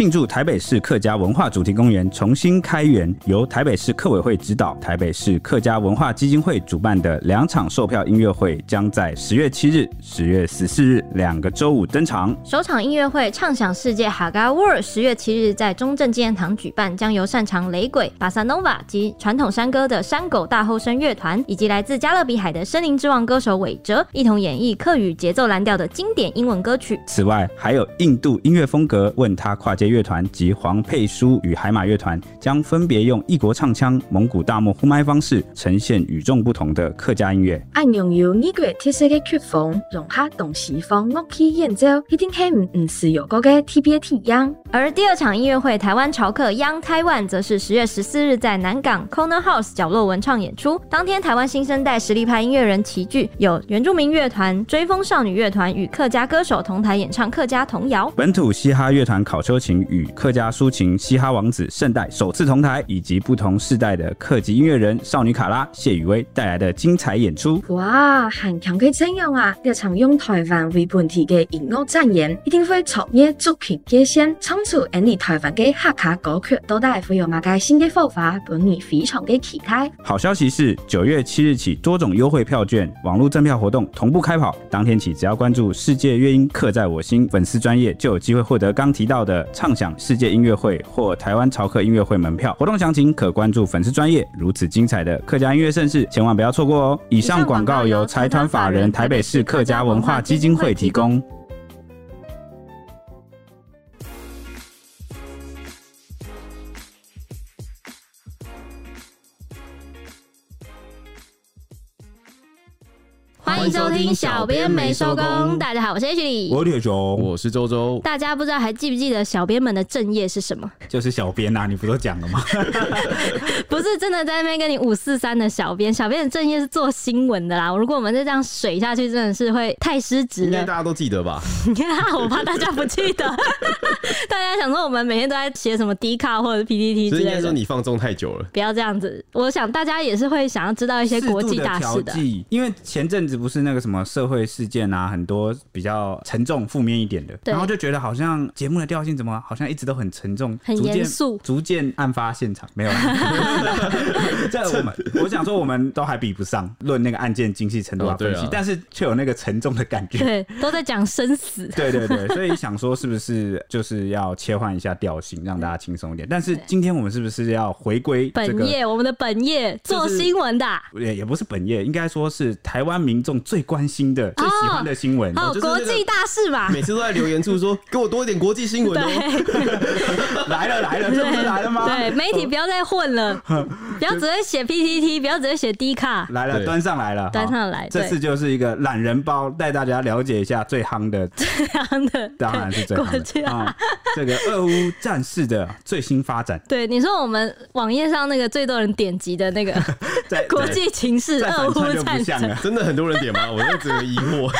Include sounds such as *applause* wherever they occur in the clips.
庆祝台北市客家文化主题公园重新开园，由台北市客委会指导，台北市客家文化基金会主办的两场售票音乐会，将在十月七日、十月十四日两个周五登场。首场音乐会畅想世界哈嘎 World，十月七日在中正纪念堂举办，将由擅长雷鬼、巴萨诺瓦及传统山歌的山狗大后生乐团，以及来自加勒比海的森林之王歌手韦哲，一同演绎客语节奏蓝调的经典英文歌曲。此外，还有印度音乐风格问他跨界乐团及黄佩书与海马乐团，将分别用异国唱腔、蒙古大漠呼麦方式呈现与众不同的客家音乐。按用有异国特色的曲风，融合东西方乐器演奏，一定系唔唔是有嗰个特别体验。而第二场音乐会《台湾潮客 Young Taiwan》则是十月十四日在南港 Corner House 角落文创演出。当天，台湾新生代实力派音乐人齐聚，有原住民乐团、追风少女乐团与客家歌手同台演唱客家童谣。本土嘻哈乐团考秋与客家抒情嘻哈王子圣代首次同台，以及不同世代的客籍音乐人少女卡拉、谢雨薇带来的精彩演出。哇，很强嘅阵容啊！这场用台湾为本体嘅音乐展演，一定会超越族群界限，唱出印尼台湾嘅客家歌曲，到底会有哪个新嘅火花？本女非常嘅期待。好消息是，九月七日起，多种优惠票券、网络赠票活动同步开跑。当天起，只要关注“世界乐音刻在我心”粉丝专业，就有机会获得刚提到的畅享世界音乐会或台湾潮客音乐会门票。活动详情可关注粉丝专业。如此精彩的客家音乐盛事，千万不要错过哦！以上广告由财团法人台北市客家文化基金会提供。欢迎收听小编没收工。大家好，我是 H 李，我是铁雄，我是周周。大家不知道还记不记得小编们的正业是什么？就是小编啊，你不都讲了吗？*laughs* 不是真的在那边跟你五四三的小编，小编的正业是做新闻的啦。如果我们再这样水下去，真的是会太失职了。应该大家都记得吧？*laughs* 我怕大家不记得。*laughs* 大家想说我们每天都在写什么 D 卡或者 PPT 之类的。应该说你放纵太久了。不要这样子。我想大家也是会想要知道一些国际大事的，的，因为前阵子。不是那个什么社会事件啊，很多比较沉重、负面一点的，然后就觉得好像节目的调性怎么好像一直都很沉重、很严肃，逐渐案发现场没有。*laughs* 这我们我想说，我们都还比不上论那个案件精细程度啊分析，但是却有那个沉重的感觉。对，都在讲生死。*laughs* 对对对，所以想说是不是就是要切换一下调性，让大家轻松一点？但是今天我们是不是要回归本业？我们的本业做新闻的，也也不是本业，应该说是台湾民众。最关心的、最喜欢的新闻，哦，国际大事嘛，每次都在留言处说，给我多一点国际新闻哦。*laughs* 来了来了，这不是来了吗？对，媒体不要再混了，*laughs* 不要只会写 PPT，不要只会写 D 卡。来了，端上来了，端上来。这次就是一个懒人包，带大家了解一下最夯的、最夯的，当然是最夯的。这个俄乌战事的最新发展。对，你说我们网页上那个最多人点击的那个 *laughs* 国际情势，俄乌战争，真的很多人。点吗？*laughs* 我就只有疑惑，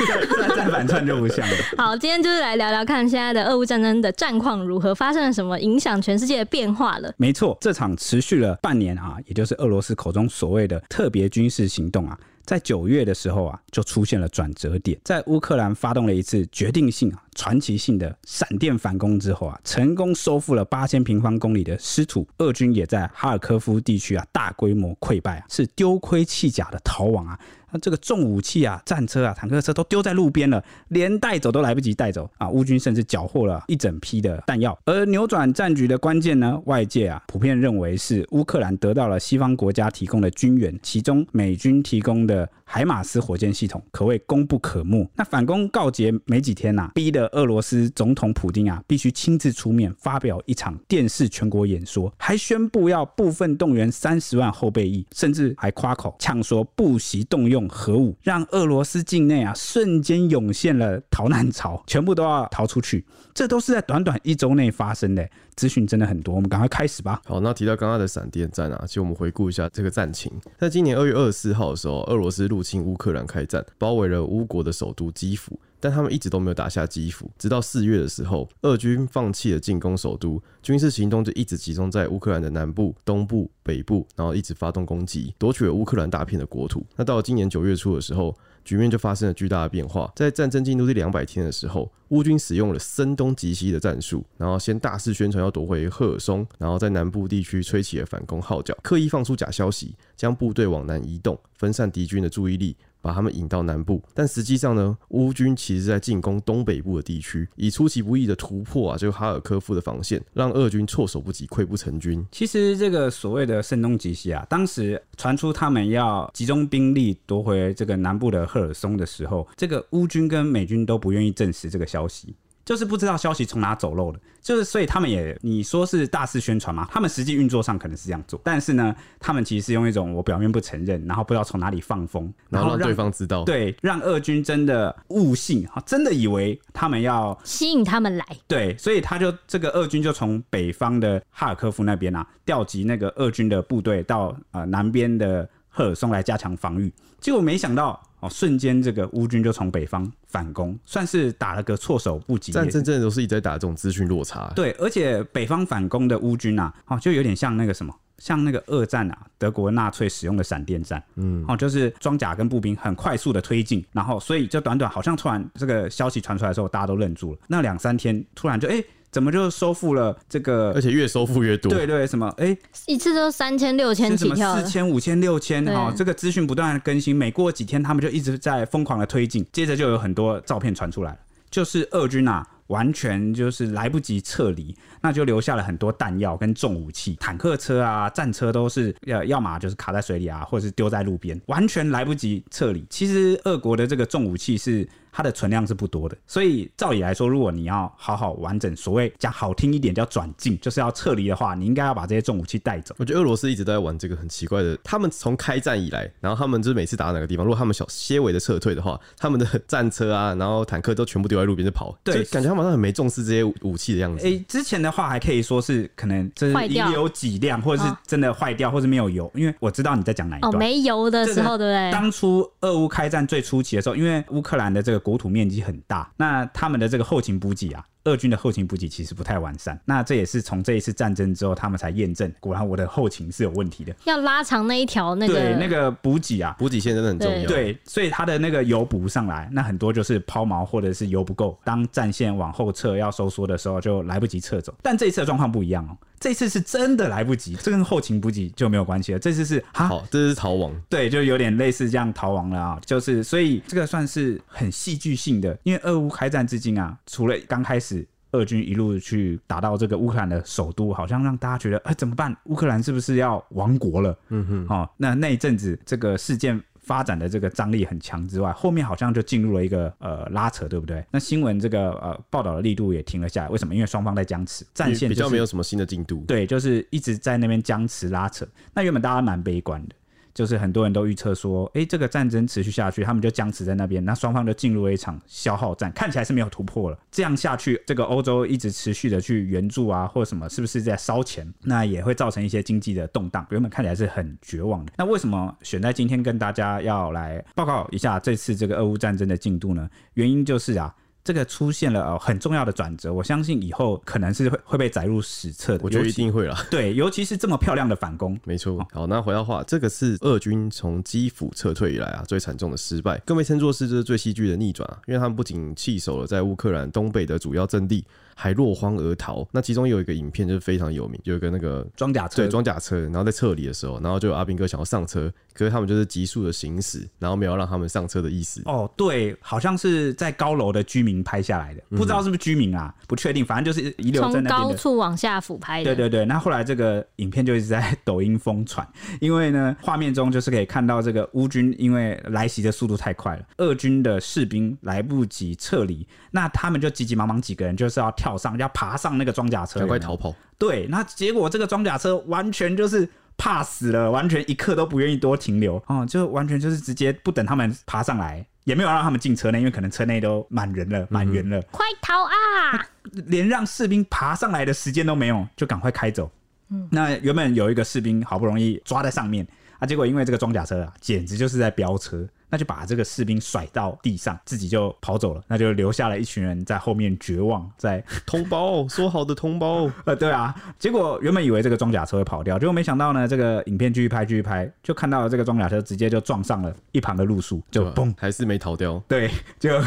再再反串就不像了。好，今天就是来聊聊看现在的俄乌战争的战况如何，发生了什么影响全世界的变化了。没错，这场持续了半年啊，也就是俄罗斯口中所谓的特别军事行动啊。在九月的时候啊，就出现了转折点。在乌克兰发动了一次决定性啊、传奇性的闪电反攻之后啊，成功收复了八千平方公里的失土。俄军也在哈尔科夫地区啊大规模溃败啊，是丢盔弃甲的逃亡啊。那这个重武器啊、战车啊、坦克车都丢在路边了，连带走都来不及带走啊！乌军甚至缴获了一整批的弹药。而扭转战局的关键呢，外界啊普遍认为是乌克兰得到了西方国家提供的军援，其中美军提供的。海马斯火箭系统可谓功不可没。那反攻告捷没几天呐、逼得俄罗斯总统普京啊必须亲自出面发表一场电视全国演说，还宣布要部分动员三十万后备役，甚至还夸口呛说不惜动用核武，让俄罗斯境内啊瞬间涌现了逃难潮，全部都要逃出去。这都是在短短一周内发生的。资讯真的很多，我们赶快开始吧。好，那提到刚刚的闪电战啊，其实我们回顾一下这个战情。在今年二月二十四号的时候，俄罗斯入侵乌克兰开战，包围了乌国的首都基辅。但他们一直都没有打下基辅。直到四月的时候，俄军放弃了进攻首都，军事行动就一直集中在乌克兰的南部、东部、北部，然后一直发动攻击，夺取了乌克兰大片的国土。那到了今年九月初的时候，局面就发生了巨大的变化。在战争进入第两百天的时候，乌军使用了声东击西的战术，然后先大肆宣传要夺回赫尔松，然后在南部地区吹起了反攻号角，刻意放出假消息，将部队往南移动，分散敌军的注意力。把他们引到南部，但实际上呢，乌军其实在进攻东北部的地区，以出其不意的突破啊，就哈尔科夫的防线，让俄军措手不及，溃不成军。其实这个所谓的声东击西啊，当时传出他们要集中兵力夺回这个南部的赫尔松的时候，这个乌军跟美军都不愿意证实这个消息。就是不知道消息从哪走漏的，就是所以他们也你说是大肆宣传嘛，他们实际运作上可能是这样做，但是呢，他们其实是用一种我表面不承认，然后不知道从哪里放风，然后让对方知道，对，让俄军真的误信，真的以为他们要吸引他们来，对，所以他就这个俄军就从北方的哈尔科夫那边啊，调集那个俄军的部队到呃南边的赫尔松来加强防御，结果没想到。哦，瞬间这个乌军就从北方反攻，算是打了个措手不及。战争真的都是一直在打这种资讯落差。对，而且北方反攻的乌军啊，哦，就有点像那个什么，像那个二战啊，德国纳粹使用的闪电战。嗯，哦，就是装甲跟步兵很快速的推进，然后所以就短短好像突然这个消息传出来的时候，大家都愣住了。那两三天突然就哎。欸怎么就收复了这个？而且越收复越多。对对，什么？哎，一次都三千六千起跳，四千五千六千哈，这个资讯不断的更新，每过几天他们就一直在疯狂的推进，接着就有很多照片传出来了，就是俄军啊，完全就是来不及撤离，那就留下了很多弹药跟重武器，坦克车啊、战车都是要要么就是卡在水里啊，或者是丢在路边，完全来不及撤离。其实俄国的这个重武器是。它的存量是不多的，所以照理来说，如果你要好好完整，所谓讲好听一点叫转进，就是要撤离的话，你应该要把这些重武器带走。我觉得俄罗斯一直都在玩这个很奇怪的，他们从开战以来，然后他们就是每次打哪个地方，如果他们小些微的撤退的话，他们的战车啊，然后坦克都全部丢在路边就跑，对，感觉他们好像很没重视这些武器的样子。哎、欸，之前的话还可以说是可能这是遗留几辆，或者是真的坏掉，或者没有油，因为我知道你在讲哪一段。哦，没油的时候，对不对？当初俄乌开战最初期的时候，因为乌克兰的这个国土面积很大，那他们的这个后勤补给啊，俄军的后勤补给其实不太完善。那这也是从这一次战争之后，他们才验证，果然我的后勤是有问题的。要拉长那一条那个对那个补给啊，补给线真的很重要。对，所以他的那个油补不上来，那很多就是抛锚或者是油不够。当战线往后撤要收缩的时候，就来不及撤走。但这一次的状况不一样哦。这次是真的来不及，这跟后勤补给就没有关系了。这次是好，这是逃亡，对，就有点类似这样逃亡了啊。就是所以这个算是很戏剧性的，因为俄乌开战至今啊，除了刚开始俄军一路去打到这个乌克兰的首都，好像让大家觉得哎、欸、怎么办？乌克兰是不是要亡国了？嗯哼，哦，那那一阵子这个事件。发展的这个张力很强之外，后面好像就进入了一个呃拉扯，对不对？那新闻这个呃报道的力度也停了下来，为什么？因为双方在僵持，战线、就是、比较没有什么新的进度。对，就是一直在那边僵持拉扯。那原本大家蛮悲观的。就是很多人都预测说，哎、这个战争持续下去，他们就僵持在那边，那双方就进入了一场消耗战，看起来是没有突破了。这样下去，这个欧洲一直持续的去援助啊，或者什么，是不是在烧钱？那也会造成一些经济的动荡。原本看起来是很绝望的。那为什么选在今天跟大家要来报告一下这次这个俄乌战争的进度呢？原因就是啊。这个出现了呃很重要的转折，我相信以后可能是会会被载入史册的。我觉得一定会了。*laughs* 对，尤其是这么漂亮的反攻，没错。好，那回到话，这个是俄军从基辅撤退以来啊最惨重的失败，更被称作是这是最戏剧的逆转啊，因为他们不仅弃守了在乌克兰东北的主要阵地。还落荒而逃。那其中有一个影片就是非常有名，有一个那个装甲车，对，装甲车，然后在撤离的时候，然后就有阿兵哥想要上车，可是他们就是急速的行驶，然后没有让他们上车的意思。哦，对，好像是在高楼的居民拍下来的，不知道是不是居民啊，不确定，反正就是遗留在那边从高处往下俯拍的。对对对，那后来这个影片就一直在抖音疯传，*laughs* 因为呢，画面中就是可以看到这个乌军因为来袭的速度太快了，俄军的士兵来不及撤离，那他们就急急忙忙几个人就是要跳。上要爬上那个装甲车，赶快逃跑。对，那结果这个装甲车完全就是怕死了，完全一刻都不愿意多停留哦，就完全就是直接不等他们爬上来，也没有让他们进车内，因为可能车内都满人了，满员了，嗯、快逃啊！连让士兵爬上来的时间都没有，就赶快开走。嗯，那原本有一个士兵好不容易抓在上面啊，结果因为这个装甲车啊，简直就是在飙车。那就把这个士兵甩到地上，自己就跑走了，那就留下了一群人在后面绝望，在 *laughs* 同胞说好的同胞，呃，对啊，结果原本以为这个装甲车会跑掉，结果没想到呢，这个影片继续拍继续拍，就看到了这个装甲车直接就撞上了一旁的路树，就嘣，还是没逃掉。对，就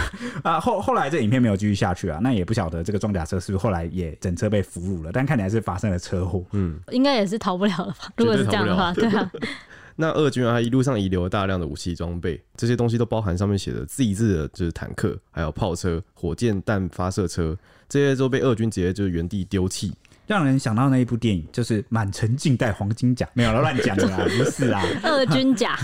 啊后后来这影片没有继续下去啊，那也不晓得这个装甲车是不是后来也整车被俘虏了，但看起来是发生了车祸，嗯，应该也是逃不了了吧？如果是这样的话，对啊。*laughs* *laughs* 那俄军啊，一路上遗留了大量的武器装备，这些东西都包含上面写的 Z 字的，就是坦克，还有炮车、火箭弹发射车，这些都被俄军直接就是原地丢弃，让人想到那一部电影，就是满城尽带黄金甲，没有了，乱讲的啦，不是啊，俄军甲。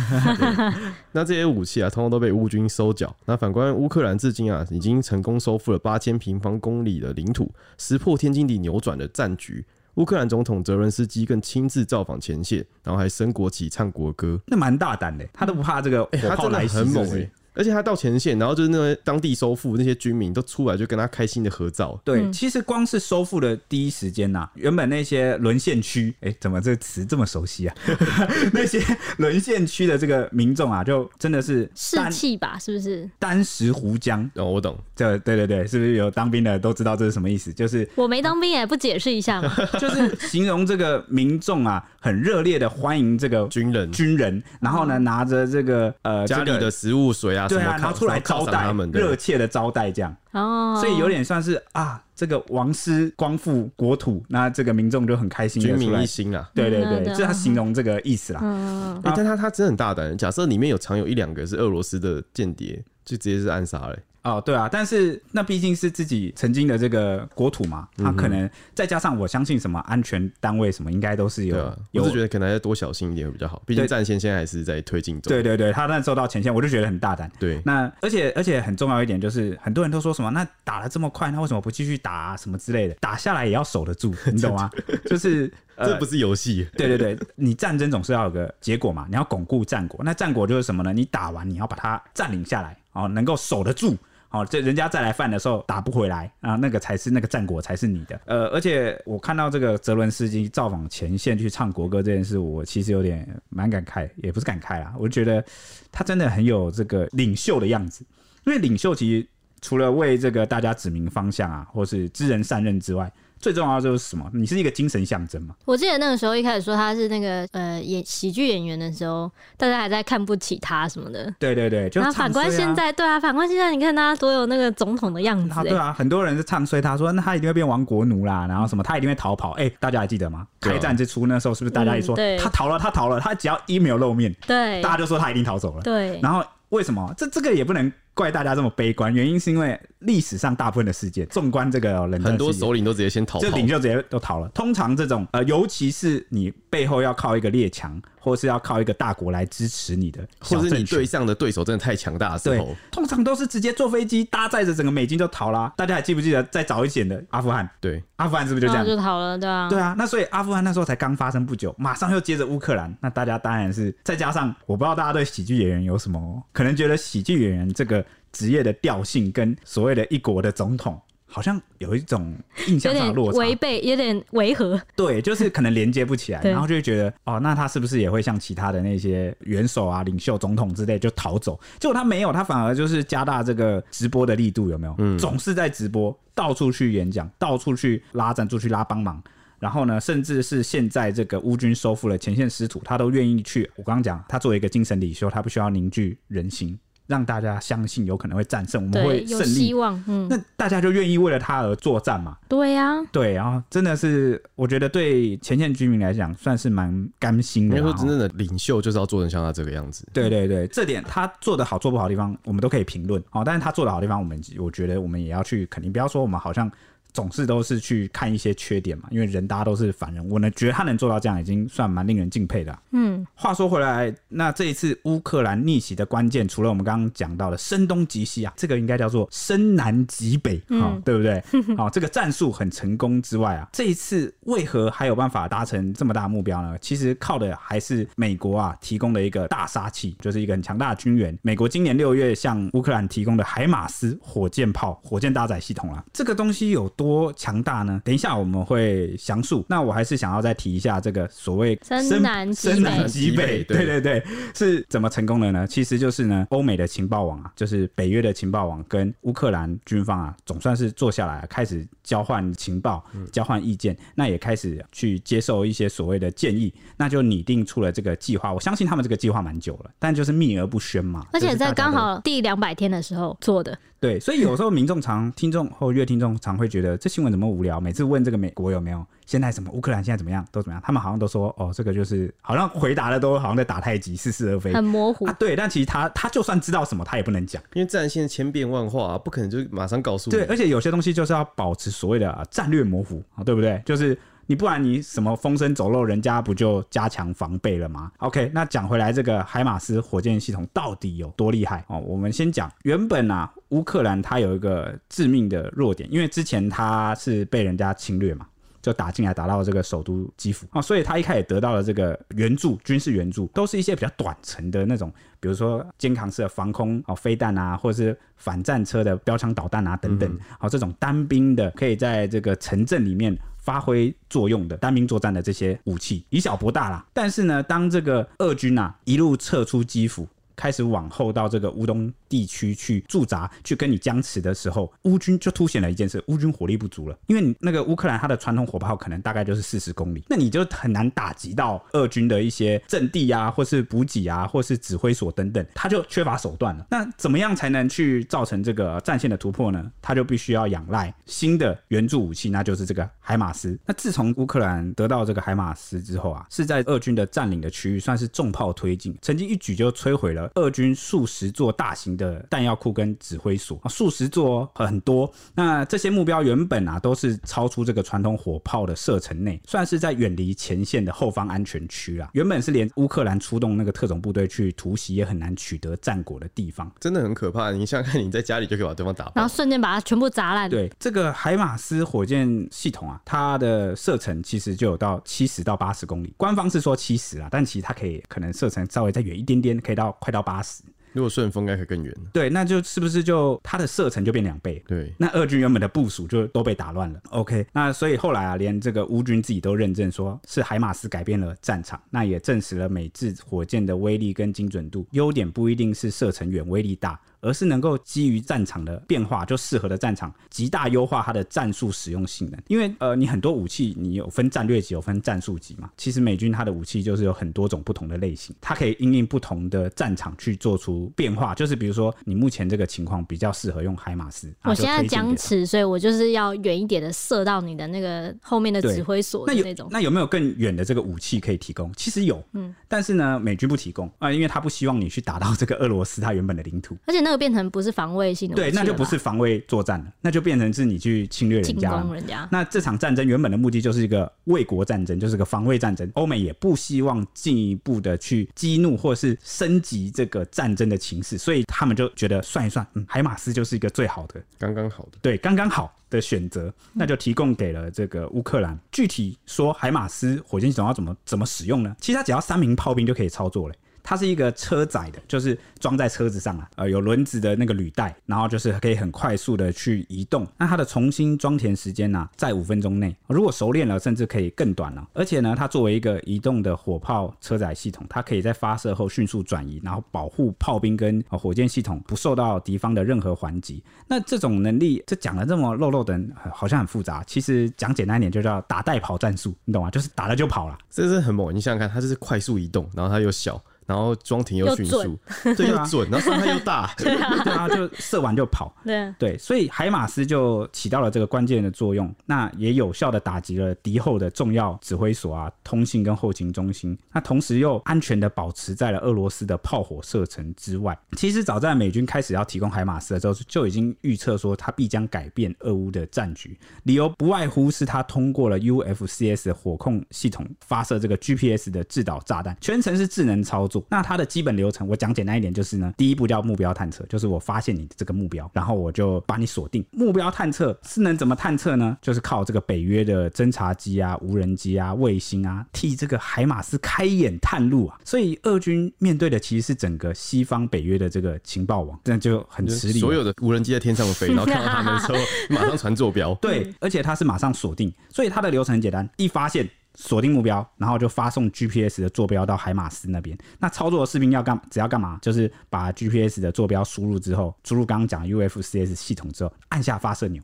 那这些武器啊，通通都被乌军收缴。那反观乌克兰，至今啊，已经成功收复了八千平方公里的领土，石破天惊地扭转了战局。乌克兰总统泽伦斯基更亲自造访前线，然后还升国旗、唱国歌，那蛮大胆的，他都不怕这个火炮来袭，很猛哎。而且他到前线，然后就是那个当地收复那些军民都出来，就跟他开心的合照。对，其实光是收复的第一时间呐，原本那些沦陷区，哎，怎么这个词这么熟悉啊？*laughs* 那些沦陷区的这个民众啊，就真的是士气吧？是不是？单石湖江哦，我懂。这对对对，是不是有当兵的都知道这是什么意思？就是我没当兵，也不解释一下吗？*laughs* 就是形容这个民众啊，很热烈的欢迎这个军人，军人，然后呢，拿着这个呃家里的食物、水啊。对啊，拿出来招待，热切的招待这样。哦，所以有点算是啊，这个王师光复国土，那这个民众就很开心，军民一心啊，对对对，这他形容这个意思啦。嗯，但他他真的很大胆，假设里面有藏有一两个是俄罗斯的间谍，就直接是暗杀了。哦，对啊，但是那毕竟是自己曾经的这个国土嘛，他可能再加上我相信什么安全单位什么，应该都是有。对啊，我是觉得可能还要多小心一点会比较好，毕竟战线现在还是在推进中。对对对，他那时候到前线，我就觉得很大胆。对，那而且而且很重要一点就是，很多人都说什么，那打了这么快，那为什么不继续打啊？什么之类的，打下来也要守得住，你懂吗？*laughs* 就是、呃、这不是游戏。对对对，你战争总是要有个结果嘛，你要巩固战果。那战果就是什么呢？你打完你要把它占领下来，哦，能够守得住。好，这人家再来犯的时候打不回来啊，那个才是那个战果才是你的。呃，而且我看到这个泽伦斯基造访前线去唱国歌这件事，我其实有点蛮感慨，也不是感慨啦，我觉得他真的很有这个领袖的样子。因为领袖其实除了为这个大家指明方向啊，或是知人善任之外，最重要的就是什么？你是一个精神象征嘛？我记得那个时候一开始说他是那个呃演喜剧演员的时候，大家还在看不起他什么的。对对对，就、啊、反观现在，对啊，反观现在，你看他多有那个总统的样子、欸。对啊，很多人是唱衰他说，那他一定会变亡国奴啦，然后什么他一定会逃跑。哎、欸，大家还记得吗？开战之初那时候是不是大家也说、嗯、他逃了，他逃了，他只要一没有露面，对，大家就说他一定逃走了。对，然后为什么？这这个也不能。怪大家这么悲观，原因是因为历史上大部分的事件，纵观这个人，很多首领都直接先逃跑，就领袖直接都逃了。通常这种呃，尤其是你背后要靠一个列强，或是要靠一个大国来支持你的，或是你对象的对手真的太强大的时候，通常都是直接坐飞机搭载着整个美军就逃啦。大家还记不记得再早一点的阿富汗？对，阿富汗是不是就这样就逃了？对啊，对啊。那所以阿富汗那时候才刚发生不久，马上又接着乌克兰。那大家当然是再加上，我不知道大家对喜剧演员有什么，可能觉得喜剧演员这个。职业的调性跟所谓的一国的总统好像有一种印象上的落差，违背，有点违和。对，就是可能连接不起来，然后就会觉得哦，那他是不是也会像其他的那些元首啊、领袖、总统之类就逃走？结果他没有，他反而就是加大这个直播的力度，有没有？嗯，总是在直播，到处去演讲，到处去拉赞助、去拉帮忙。然后呢，甚至是现在这个乌军收复了前线失土，他都愿意去。我刚刚讲，他作为一个精神领袖，他不需要凝聚人心。让大家相信有可能会战胜，我们会胜利，有希望。嗯，那大家就愿意为了他而作战嘛？对呀、啊，对，然后真的是，我觉得对前线居民来讲，算是蛮甘心的。因为说真正的领袖就是要做成像他这个样子。对对对，这点他做的好，做不好的地方，我们都可以评论。好，但是他做的好的地方，我们我觉得我们也要去肯定，不要说我们好像。总是都是去看一些缺点嘛，因为人大家都是凡人，我呢觉得他能做到这样，已经算蛮令人敬佩的啊。嗯，话说回来，那这一次乌克兰逆袭的关键，除了我们刚刚讲到的声东击西啊，这个应该叫做声南击北啊，嗯，对不对？*laughs* 好，这个战术很成功之外啊，这一次为何还有办法达成这么大的目标呢？其实靠的还是美国啊提供的一个大杀器，就是一个很强大的军援。美国今年六月向乌克兰提供的海马斯火箭炮、火箭搭载系统啊，这个东西有。多强大呢？等一下我们会详述。那我还是想要再提一下这个所谓深南深南极北，对对对对，是怎么成功的呢？其实就是呢，欧美的情报网啊，就是北约的情报网跟乌克兰军方啊，总算是坐下来开始交换情报、交换意见，那也开始去接受一些所谓的建议，那就拟定出了这个计划。我相信他们这个计划蛮久了，但就是秘而不宣嘛。而且在刚好第两百天的时候做的。对，所以有时候民众常听众或阅听众常会觉得这新闻怎么无聊？每次问这个美国有没有现在什么乌克兰现在怎么样都怎么样，他们好像都说哦，这个就是好像回答的都好像在打太极，似是而非，很模糊啊。对，但其实他他就算知道什么，他也不能讲，因为战线千变万化，不可能就马上告诉你。对，而且有些东西就是要保持所谓的、啊、战略模糊啊，对不对？就是。你不然你什么风声走漏，人家不就加强防备了吗？OK，那讲回来，这个海马斯火箭系统到底有多厉害哦？我们先讲，原本啊，乌克兰它有一个致命的弱点，因为之前它是被人家侵略嘛，就打进来，打到这个首都基辅啊，所以他一开始得到了这个援助，军事援助都是一些比较短程的那种，比如说肩扛式的防空哦飞弹啊，或者是反战车的标枪导弹啊等等，好，这种单兵的可以在这个城镇里面。发挥作用的单兵作战的这些武器以小博大啦，但是呢，当这个俄军啊一路撤出基辅，开始往后到这个乌东地区去驻扎，去跟你僵持的时候，乌军就凸显了一件事：乌军火力不足了。因为你那个乌克兰它的传统火炮可能大概就是四十公里，那你就很难打击到俄军的一些阵地啊，或是补给啊，或是指挥所等等，它就缺乏手段了。那怎么样才能去造成这个战线的突破呢？他就必须要仰赖新的援助武器，那就是这个海马斯。那自从乌克兰得到这个海马斯之后啊，是在俄军的占领的区域算是重炮推进，曾经一举就摧毁了俄军数十座大型的弹药库跟指挥所啊，数十座很多。那这些目标原本啊都是超出这个传统火炮的射程内，算是在远离前线的后方安全区啊。原本是连乌克兰出动那个特种部队去突袭也很难取得战果的地方，真的很可怕。你想想看，你在家里就可以把对方打，然后瞬间把它全部砸烂。对，这个海马斯火箭系统啊，它的射程其实就有到七十到八十公里，官方是说七十啊，但其实它可以可能射程稍微再远一点点，可以到快到八十。如果顺风，应该可以更远。对，那就是不是就它的射程就变两倍？对，那俄军原本的部署就都被打乱了。OK，那所以后来啊，连这个乌军自己都认证说是海马斯改变了战场，那也证实了美制火箭的威力跟精准度。优点不一定是射程远、威力大。而是能够基于战场的变化，就适合的战场，极大优化它的战术使用性能。因为呃，你很多武器，你有分战略级，有分战术级嘛。其实美军它的武器就是有很多种不同的类型，它可以因应不同的战场去做出变化。就是比如说，你目前这个情况比较适合用海马斯。我现在僵持，所以我就是要远一点的射到你的那个后面的指挥所的那种。那有那有没有更远的这个武器可以提供？其实有，嗯，但是呢，美军不提供啊、呃，因为他不希望你去打到这个俄罗斯它原本的领土，而且那个变成不是防卫性的，对，那就不是防卫作战了，那就变成是你去侵略人家，人家。那这场战争原本的目的就是一个卫国战争，就是个防卫战争。欧美也不希望进一步的去激怒或是升级这个战争的情势，所以他们就觉得算一算，嗯，海马斯就是一个最好的，刚刚好的，对，刚刚好的选择，那就提供给了这个乌克兰。具体说，海马斯火箭系统要怎么怎么使用呢？其实它只要三名炮兵就可以操作了。它是一个车载的，就是装在车子上啊，呃，有轮子的那个履带，然后就是可以很快速的去移动。那它的重新装填时间呢、在五分钟内，如果熟练了，甚至可以更短了。而且呢，它作为一个移动的火炮车载系统，它可以在发射后迅速转移，然后保护炮兵跟火箭系统不受到敌方的任何还击。那这种能力，这讲了这么漏漏的，好像很复杂。其实讲简单一点，就叫打带跑战术，你懂吗？就是打了就跑了，这是很猛。你想想看，它就是快速移动，然后它又小。然后装填又迅速，*laughs* 对，又准，然后伤害又大，*laughs* 对啊，就射完就跑，对。对，所以海马斯就起到了这个关键的作用，那也有效的打击了敌后的重要指挥所啊、通信跟后勤中心，那同时又安全的保持在了俄罗斯的炮火射程之外。其实早在美军开始要提供海马斯的时候，就已经预测说它必将改变俄乌的战局，理由不外乎是它通过了 UFCS 的火控系统发射这个 GPS 的制导炸弹，全程是智能操作。作。那它的基本流程，我讲简单一点，就是呢，第一步叫目标探测，就是我发现你的这个目标，然后我就把你锁定。目标探测是能怎么探测呢？就是靠这个北约的侦察机啊、无人机啊、卫星啊，替这个海马斯开眼探路啊。所以俄军面对的其实是整个西方北约的这个情报网，这样就很吃力。所有的无人机在天上飞，然后看到他们的时候，*laughs* 马上传坐标。对，而且它是马上锁定，所以它的流程很简单，一发现。锁定目标，然后就发送 GPS 的坐标到海马斯那边。那操作的士兵要干，只要干嘛？就是把 GPS 的坐标输入之后，输入刚刚讲 UFCS 系统之后，按下发射钮，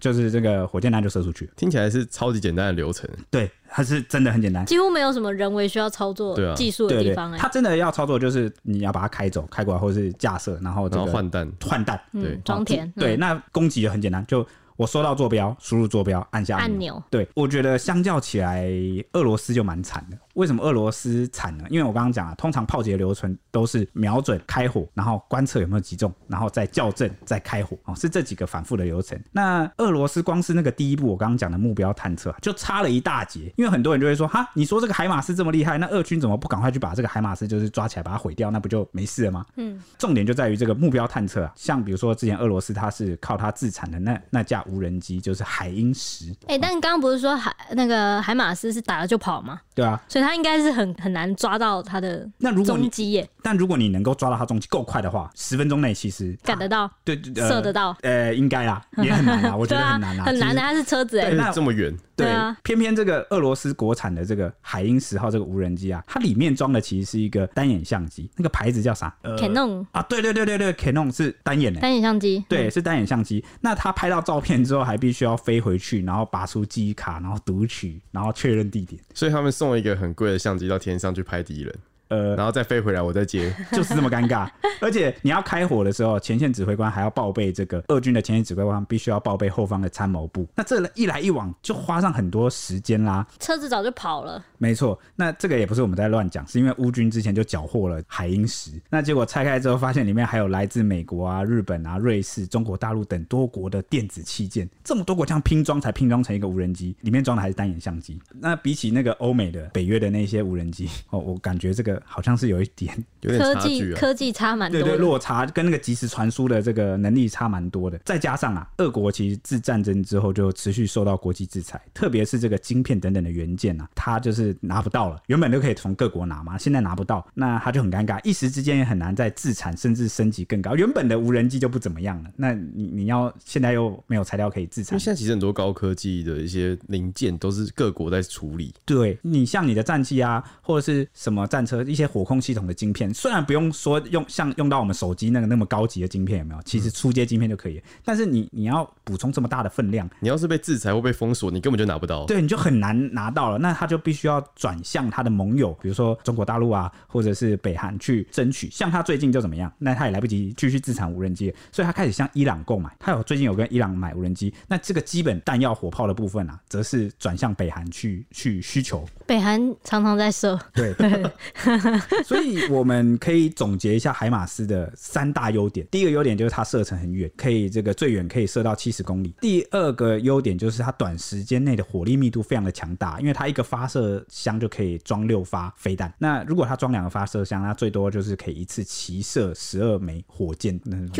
就是这个火箭弹就射出去。听起来是超级简单的流程。对，它是真的很简单，几乎没有什么人为需要操作技术的地方。它真的要操作，就是你要把它开走、开过来，或者是架设，然后这个换弹、换弹，对，装填。对，那攻击也很简单，就。我收到坐标，输入坐标，按下按钮。对，我觉得相较起来，俄罗斯就蛮惨的。为什么俄罗斯惨呢？因为我刚刚讲了，通常炮击的流程都是瞄准、开火，然后观测有没有击中，然后再校正、再开火，哦，是这几个反复的流程。那俄罗斯光是那个第一步，我刚刚讲的目标探测，就差了一大截。因为很多人就会说，哈，你说这个海马斯这么厉害，那俄军怎么不赶快去把这个海马斯就是抓起来，把它毁掉，那不就没事了吗？嗯，重点就在于这个目标探测啊。像比如说之前俄罗斯它是靠它自产的那那架无人机，就是海鹰十。哎、欸，但刚刚不是说海那个海马斯是打了就跑吗？对啊，所以它应该是很。很难抓到他的踪迹耶。但如果你能够抓到它踪迹够快的话，十分钟内其实赶得到，对，呃、射得到。呃，应该啦，也很难啊，*laughs* 我觉得很难啊，很难的。他是车子哎，那这么远。对啊，偏偏这个俄罗斯国产的这个海鹰十号这个无人机啊，它里面装的其实是一个单眼相机，那个牌子叫啥？呃，Canon 啊，对对对对对，Canon 是单眼的单眼相机，对，是单眼相机。那它拍到照片之后，还必须要飞回去，然后拔出记忆卡，然后读取，然后确认地点。所以他们送了一个很贵的相机到天上去拍敌人。呃，然后再飞回来，我再接，*laughs* 就是这么尴尬。而且你要开火的时候，前线指挥官还要报备这个俄军的前线指挥官必须要报备后方的参谋部。那这一来一往就花上很多时间啦。车子早就跑了。没错，那这个也不是我们在乱讲，是因为乌军之前就缴获了海鹰石。那结果拆开之后，发现里面还有来自美国啊、日本啊、瑞士、中国大陆等多国的电子器件。这么多国这样拼装才拼装成一个无人机，里面装的还是单眼相机。那比起那个欧美的北约的那些无人机，哦，我感觉这个。好像是有一点，*laughs* 有点差距啊，科技科技差蛮多，对对，落差跟那个即时传输的这个能力差蛮多的。再加上啊，俄国其实自战争之后就持续受到国际制裁，特别是这个晶片等等的元件啊，它就是拿不到了。原本都可以从各国拿嘛，现在拿不到，那它就很尴尬，一时之间也很难再自产，甚至升级更高。原本的无人机就不怎么样了，那你你要现在又没有材料可以自产，现在其实很多高科技的一些零件都是各国在处理。对，你像你的战机啊，或者是什么战车一些火控系统的晶片，虽然不用说用像用到我们手机那个那么高级的晶片，有没有？其实初阶晶片就可以。但是你你要补充这么大的分量，你要是被制裁或被封锁，你根本就拿不到。对，你就很难拿到了。那他就必须要转向他的盟友，比如说中国大陆啊，或者是北韩去争取。像他最近就怎么样？那他也来不及继续自产无人机，所以他开始向伊朗购买。他有最近有跟伊朗买无人机。那这个基本弹药火炮的部分啊，则是转向北韩去去需求。北韩常常在射。对。*laughs* *laughs* 所以我们可以总结一下海马斯的三大优点。第一个优点就是它射程很远，可以这个最远可以射到七十公里。第二个优点就是它短时间内的火力密度非常的强大，因为它一个发射箱就可以装六发飞弹。那如果它装两个发射箱，那最多就是可以一次齐射十二枚火箭。那火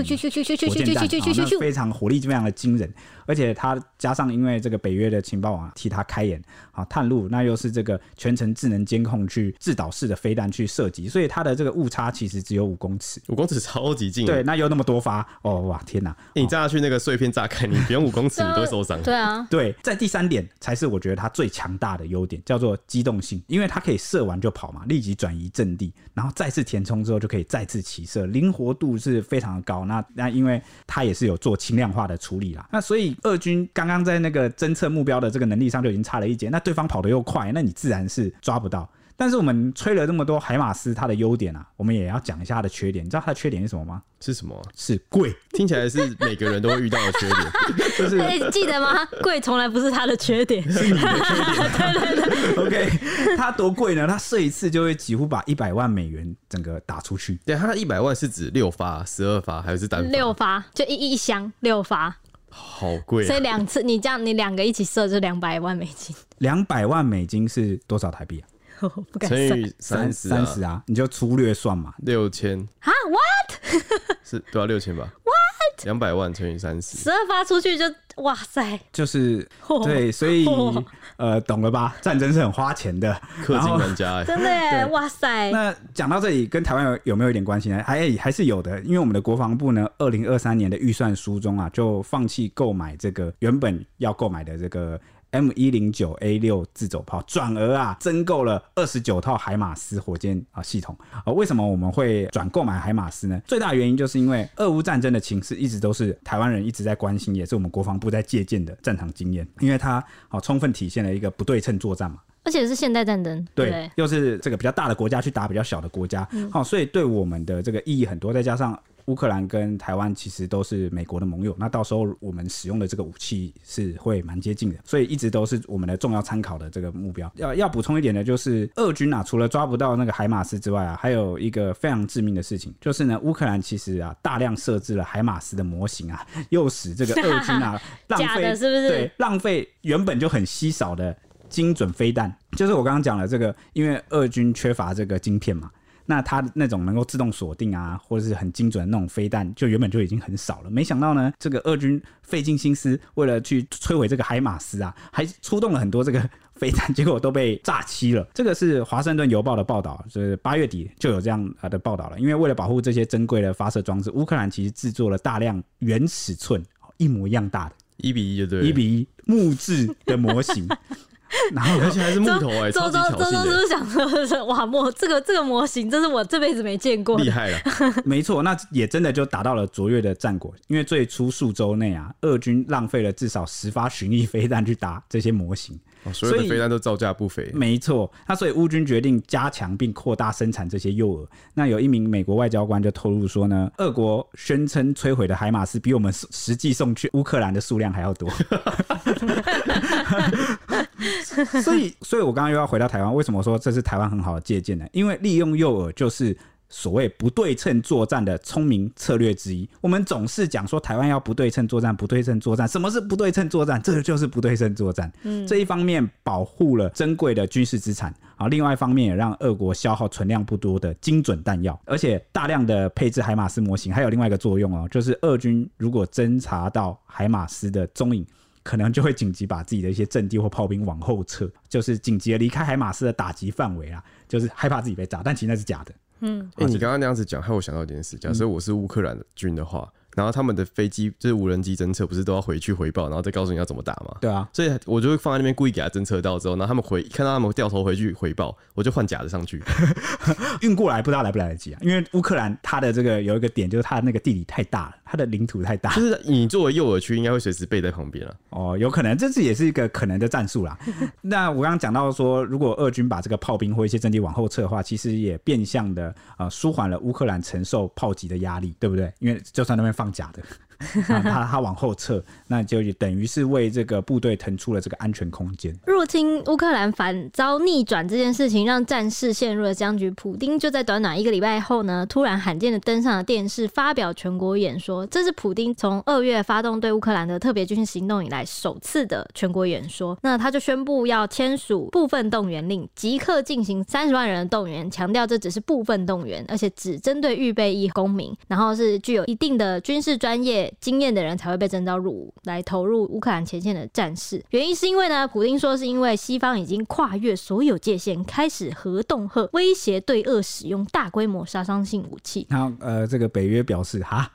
箭弹非常火力非常的惊人，而且它加上因为这个北约的情报网替它开眼啊探路，那又是这个全程智能监控去制导式的飞弹去射击，所以它的这个误差其实只有五公尺，五公尺超级近。对，那又那么多发，哦哇，天哪！欸、你炸下去那个碎片炸开，你不用五公尺 *laughs* 你都会受伤。对啊，对，在第三点才是我觉得它最强大的优点，叫做机动性，因为它可以射完就跑嘛，立即转移阵地，然后再次填充之后就可以再次起射，灵活度是非常的高。那那因为它也是有做轻量化的处理啦，那所以俄军刚刚在那个侦测目标的这个能力上就已经差了一截，那对方跑得又快，那你自然是抓不到。但是我们吹了这么多海马斯它的优点啊，我们也要讲一下它的缺点。你知道它的缺点是什么吗？是什么？是贵。听起来是每个人都会遇到的缺点。就是，哎、欸，记得吗？贵从来不是它的缺点，是你的缺点。*laughs* 对对对。OK，它多贵呢？它射一次就会几乎把一百万美元整个打出去。对，它的一百万是指六发、十二发还是单发？六发，就一一箱六发。好贵。所以两次，你这样你两个一起射就两百万美金。两百万美金是多少台币啊？不敢算乘以三十三十啊，你就粗略算嘛。六千啊？What？*laughs* 是对啊，六千吧？What？两百万乘以三十，十二发出去就哇塞，就是 *laughs* 对，所以呃，懂了吧？战争是很花钱的。氪金玩家哎，真的耶，*laughs* 哇塞！那讲到这里，跟台湾有有没有一点关系呢？还还是有的，因为我们的国防部呢，二零二三年的预算书中啊，就放弃购买这个原本要购买的这个 M 一零九 A 六自走炮，转而啊增购了二十九套海马斯火箭啊系统啊。为什么我们会转购买海马斯呢？最大原因就是因为俄乌战争的情势一直都是台湾人一直在关心，也是我们国防部在借鉴的战场经验，因为它好充分体现了一个不对称作战嘛。而且是现代战争，对，又是这个比较大的国家去打比较小的国家，好、所以对我们的这个意义很多。再加上乌克兰跟台湾其实都是美国的盟友，那到时候我们使用的这个武器是会蛮接近的，所以一直都是我们的重要参考的这个目标。要要补充一点的就是，俄军啊，除了抓不到那个海马斯之外啊，还有一个非常致命的事情，就是呢，乌克兰其实啊大量设置了海马斯的模型啊，又使这个俄军啊 *laughs* 浪费，是不是对，浪费原本就很稀少的。精准飞弹就是我刚刚讲的这个，因为俄军缺乏这个晶片嘛，那它那种能够自动锁定啊，或者是很精准的那种飞弹，就原本就已经很少了。没想到呢，这个俄军费尽心思为了去摧毁这个海马斯啊，还出动了很多这个飞弹，结果都被炸漆了。这个是华盛顿邮报的报道，就是八月底就有这样的报道了。因为为了保护这些珍贵的发射装置，乌克兰其实制作了大量原尺寸一模一样大的一比一就对，一比一木质的模型。*laughs* 然后而且还是木头哎、欸，周周周周是想说，哇，模这个这个模型，这是我这辈子没见过的厉害了。*laughs* 没错，那也真的就达到了卓越的战果。因为最初数周内啊，俄军浪费了至少十发巡弋飞弹去打这些模型，哦、所有的飞弹都造价不菲。没错，那所以乌军决定加强并扩大生产这些诱饵。那有一名美国外交官就透露说呢，俄国宣称摧毁的海马斯比我们实际送去乌克兰的数量还要多。*laughs* *laughs* 所以，所以我刚刚又要回到台湾，为什么说这是台湾很好的借鉴呢？因为利用诱饵就是所谓不对称作战的聪明策略之一。我们总是讲说台湾要不对称作战，不对称作战，什么是不对称作战？这个就是不对称作战。嗯，这一方面保护了珍贵的军事资产啊，另外一方面也让俄国消耗存量不多的精准弹药，而且大量的配置海马斯模型，还有另外一个作用哦，就是俄军如果侦察到海马斯的踪影。可能就会紧急把自己的一些阵地或炮兵往后撤，就是紧急的离开海马斯的打击范围啊，就是害怕自己被炸，但其实那是假的。嗯，哎、欸，你刚刚那样子讲，害我想到一件事。假设我是乌克兰的军的话。然后他们的飞机就是无人机侦测，不是都要回去回报，然后再告诉你要怎么打吗？对啊，所以我就会放在那边，故意给他侦测到之后，然后他们回看到他们掉头回去回报，我就换假的上去 *laughs* 运过来，不知道来不来得及啊？因为乌克兰它的这个有一个点，就是它的那个地理太大了，它的领土太大，就是你作为诱饵区，应该会随时备在旁边了。哦，有可能，这是也是一个可能的战术啦。*laughs* 那我刚刚讲到说，如果俄军把这个炮兵或一些阵地往后撤的话，其实也变相的呃舒缓了乌克兰承受炮击的压力，对不对？因为就算那边放放假的。*laughs* 他他往后撤，那就等于是为这个部队腾出了这个安全空间。入侵乌克兰反遭逆转这件事情，让战事陷入了僵局。普丁就在短短一个礼拜后呢，突然罕见的登上了电视，发表全国演说。这是普丁从二月发动对乌克兰的特别军事行动以来首次的全国演说。那他就宣布要签署部分动员令，即刻进行三十万人的动员，强调这只是部分动员，而且只针对预备役公民，然后是具有一定的军事专业。经验的人才会被征召入伍，来投入乌克兰前线的战事。原因是因为呢，普丁说是因为西方已经跨越所有界限，开始核恫吓，威胁对俄使用大规模杀伤性武器。然后呃，这个北约表示哈，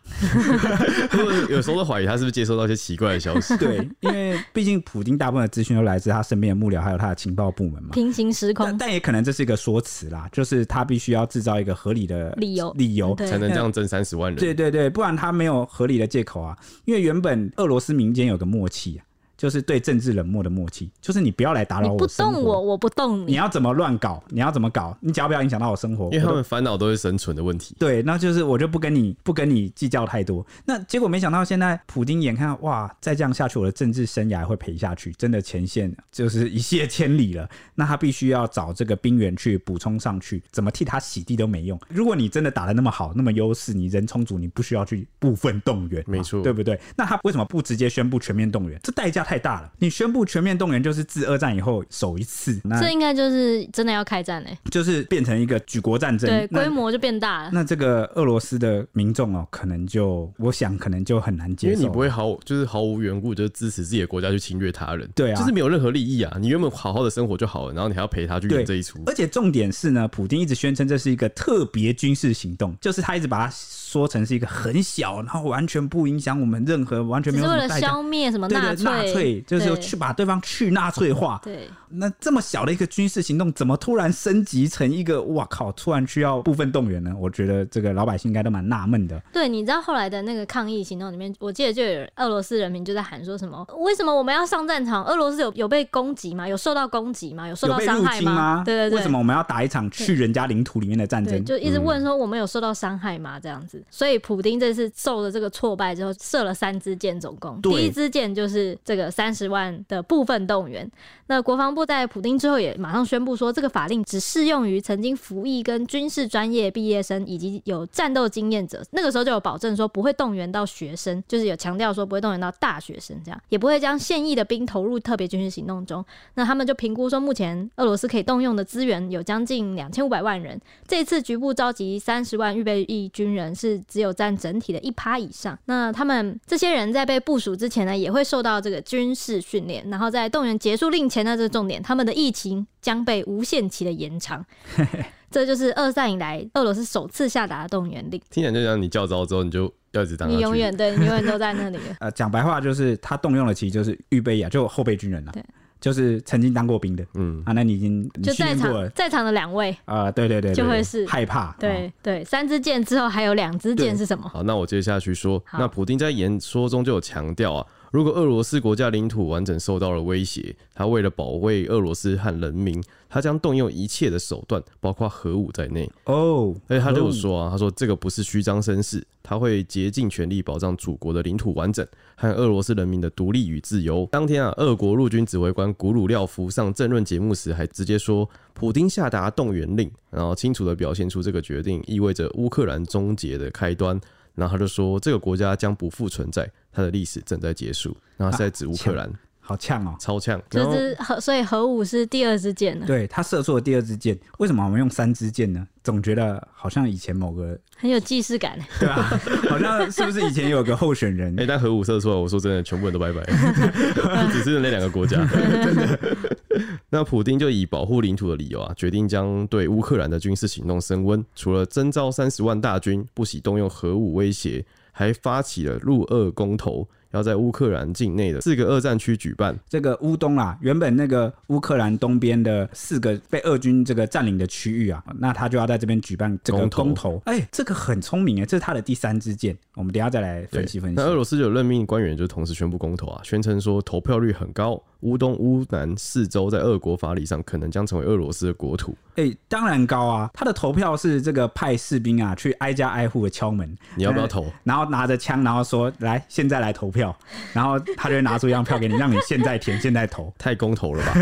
有时候都怀疑他是不是接收到一些奇怪的消息。*laughs* 对，因为毕竟普丁大部分的资讯都来自他身边的幕僚，还有他的情报部门嘛。平行时空，但，但也可能这是一个说辞啦，就是他必须要制造一个合理的理由，理由才能这样征三十万人。对对对，不然他没有合理的借口啊。因为原本俄罗斯民间有个默契啊。就是对政治冷漠的默契，就是你不要来打扰我，你不动我，我不动你。你要怎么乱搞？你要怎么搞？你只要不要影响到我生活，因为他们烦恼都是生存的问题。对，那就是我就不跟你不跟你计较太多。那结果没想到现在普京眼看哇，再这样下去，我的政治生涯会赔下去，真的前线就是一泻千里了。那他必须要找这个兵员去补充上去，怎么替他洗地都没用。如果你真的打得那么好，那么优势，你人充足，你不需要去部分动员，没错，对不对？那他为什么不直接宣布全面动员？这代价太大了。你宣布全面动员，就是自二战以后首一次，那这应该就是真的要开战嘞，就是变成一个举国战争，对，规模就变大了。那这个俄罗斯的民众哦，可能就我想可能就很难接受，因为你不会毫就是毫无缘故就支持自己的国家去侵略他人，对啊，就是没有任何利益啊。你原本好好的生活就好了，然后你还要陪他去演这一出。而且重点是呢，普京一直宣称这是一个特别军事行动，就是他一直把它说成是一个很小，然后完全不影响我们任何，完全没有什么代价，消灭什么纳粹，纳粹就是去把对方去纳粹化。对，那这么小的一个军事行动，怎么突然升级成一个哇靠，突然需要部分动员呢？我觉得这个老百姓应该都蛮纳闷的。对，你知道后来的那个抗议行动里面，我记得就有俄罗斯人民就在喊说什么：为什么我们要上战场？俄罗斯有有被攻击吗？有受到攻击吗？有受到伤害吗？吗？对对对，为什么我们要打一场去人家领土里面的战争？就一直问说我们有受到伤害吗？这样子，所以普丁这次受了这个挫败之后，射了三支箭，总共第一支箭就是这个三十万的部分动员。那国防部在普丁之后也马上宣布说，这个法令只适用于曾经服役跟军事专业毕业生以及有战斗经验者。那个时候就有保证说不会动员到学生，就是有强调说不会动员到大学生，这样也不会将现役的兵投入特别军事行动中。那他们就评估说，目前俄罗斯可以动用的资源有将近两千五百万人。这次局部召集三十万预备役军人是只有占整体的一趴以上。那他们这些人在被部署之前呢，也会受到这个军事训练，然后在动员结束令前呢，这个重点，他们的疫情将被无限期的延长。*laughs* 这就是二战以来俄罗斯首次下达的动员令。听起来就像你叫招之后，你就要一直当。你永远对，你永远都在那里。*laughs* 呃，讲白话就是他动用的其实就是预备役啊，就后备军人了。对。就是曾经当过兵的，嗯啊，那你已经就在场在场的两位啊、呃，对对对，对，就会是害怕，对、哦、对，三支箭之后还有两支箭是什么？好，那我接下去说，那普丁在演说中就有强调啊。如果俄罗斯国家领土完整受到了威胁，他为了保卫俄罗斯和人民，他将动用一切的手段，包括核武在内。哦，而且他就有说啊，他说这个不是虚张声势，他会竭尽全力保障祖国的领土完整和俄罗斯人民的独立与自由。当天啊，俄国陆军指挥官古鲁廖夫上政论节目时，还直接说，普丁下达动员令，然后清楚地表现出这个决定意味着乌克兰终结的开端。然后他就说，这个国家将不复存在。它的历史正在结束，然后是在指乌克兰、好呛哦，超呛。就是核，所以核武是第二支箭了。对，他射出了第二支箭，为什么我们用三支箭呢？总觉得好像以前某个很有既视感，*laughs* 对吧、啊？好像是不是以前有个候选人？哎、欸，但核武射出来，我说真的，全部人都拜拜，*laughs* 只是那两个国家。真的。那普丁就以保护领土的理由啊，决定将对乌克兰的军事行动升温，除了征召三十万大军，不惜动用核武威胁。还发起了入俄公投，要在乌克兰境内的四个二战区举办这个乌东啊，原本那个乌克兰东边的四个被俄军这个占领的区域啊，那他就要在这边举办这个公投。哎、欸，这个很聪明哎，这是他的第三支箭。我们等一下再来分析分析。那俄罗斯就有任命官员，就同时宣布公投啊，宣称说投票率很高。乌东、乌南四州在俄国法理上可能将成为俄罗斯的国土。哎、欸，当然高啊！他的投票是这个派士兵啊去挨家挨户的敲门，你要不要投？然后拿着枪，然后说：“来，现在来投票。”然后他就会拿出一张票给你，让你现在填，现在投。太公投了吧？